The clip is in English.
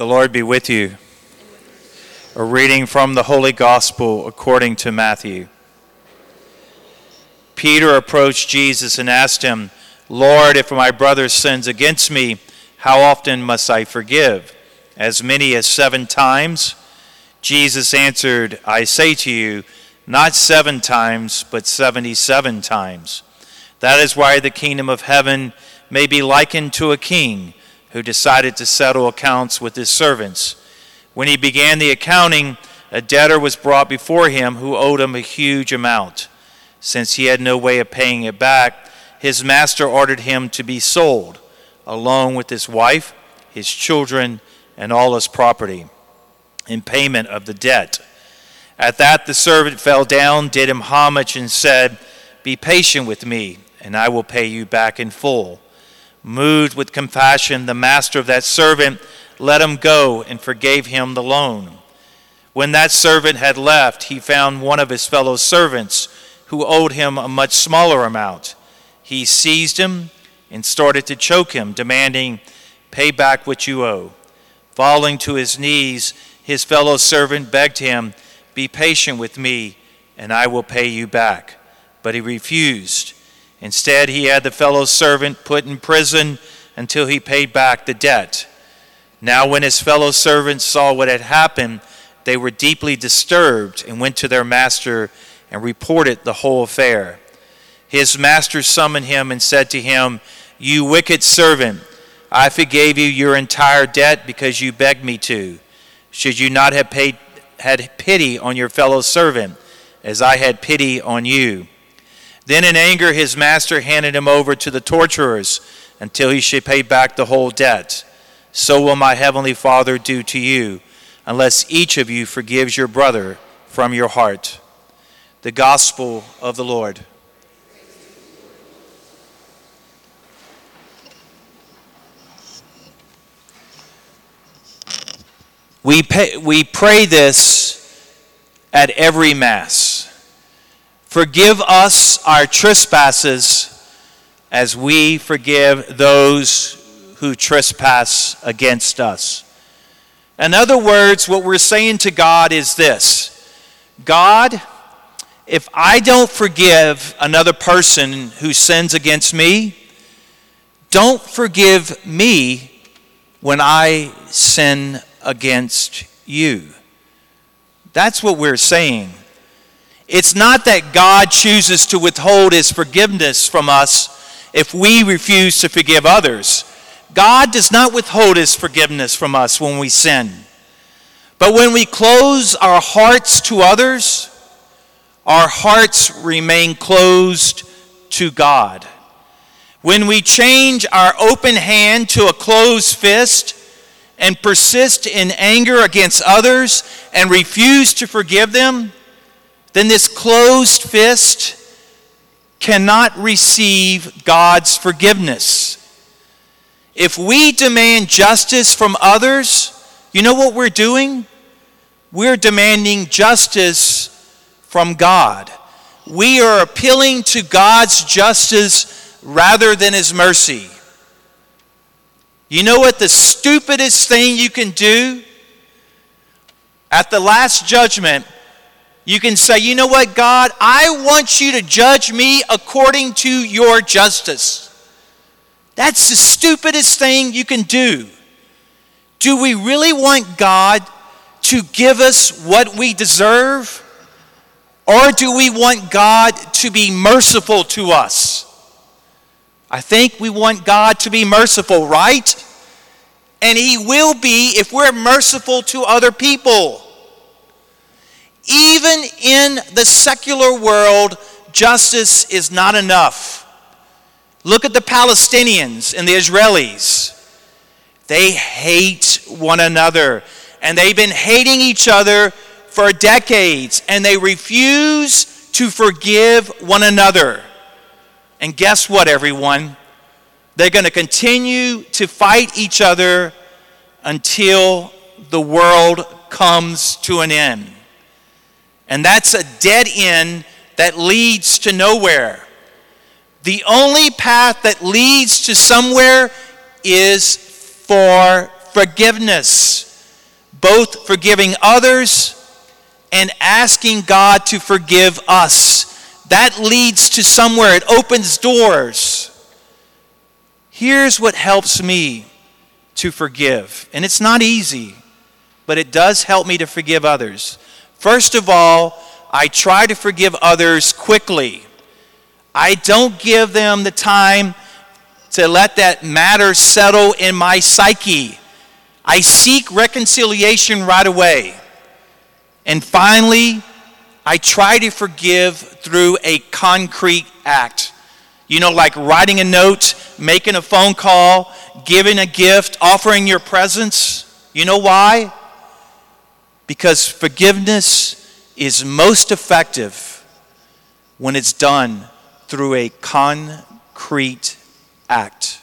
The Lord be with you. A reading from the Holy Gospel according to Matthew. Peter approached Jesus and asked him, Lord, if my brother sins against me, how often must I forgive? As many as seven times? Jesus answered, I say to you, not seven times, but seventy seven times. That is why the kingdom of heaven may be likened to a king who decided to settle accounts with his servants. When he began the accounting, a debtor was brought before him who owed him a huge amount. Since he had no way of paying it back, his master ordered him to be sold, along with his wife, his children, and all his property, in payment of the debt. At that, the servant fell down, did him homage, and said, Be patient with me, and I will pay you back in full. Moved with compassion, the master of that servant let him go and forgave him the loan. When that servant had left, he found one of his fellow servants who owed him a much smaller amount. He seized him and started to choke him, demanding, Pay back what you owe. Falling to his knees, his fellow servant begged him, Be patient with me, and I will pay you back. But he refused. Instead, he had the fellow servant put in prison until he paid back the debt. Now, when his fellow servants saw what had happened, they were deeply disturbed and went to their master and reported the whole affair. His master summoned him and said to him, You wicked servant, I forgave you your entire debt because you begged me to. Should you not have paid, had pity on your fellow servant, as I had pity on you? Then in anger, his master handed him over to the torturers until he should pay back the whole debt. So will my heavenly Father do to you, unless each of you forgives your brother from your heart. The Gospel of the Lord. We, pay, we pray this at every Mass. Forgive us our trespasses as we forgive those who trespass against us. In other words, what we're saying to God is this God, if I don't forgive another person who sins against me, don't forgive me when I sin against you. That's what we're saying. It's not that God chooses to withhold his forgiveness from us if we refuse to forgive others. God does not withhold his forgiveness from us when we sin. But when we close our hearts to others, our hearts remain closed to God. When we change our open hand to a closed fist and persist in anger against others and refuse to forgive them, then this closed fist cannot receive God's forgiveness. If we demand justice from others, you know what we're doing? We're demanding justice from God. We are appealing to God's justice rather than His mercy. You know what the stupidest thing you can do? At the last judgment, you can say, you know what, God, I want you to judge me according to your justice. That's the stupidest thing you can do. Do we really want God to give us what we deserve? Or do we want God to be merciful to us? I think we want God to be merciful, right? And He will be if we're merciful to other people. Even in the secular world, justice is not enough. Look at the Palestinians and the Israelis. They hate one another, and they've been hating each other for decades, and they refuse to forgive one another. And guess what, everyone? They're going to continue to fight each other until the world comes to an end. And that's a dead end that leads to nowhere. The only path that leads to somewhere is for forgiveness. both forgiving others and asking God to forgive us. That leads to somewhere, it opens doors. Here's what helps me to forgive, and it's not easy, but it does help me to forgive others. First of all, I try to forgive others quickly. I don't give them the time to let that matter settle in my psyche. I seek reconciliation right away. And finally, I try to forgive through a concrete act. You know, like writing a note, making a phone call, giving a gift, offering your presence. You know why? Because forgiveness is most effective when it's done through a concrete act.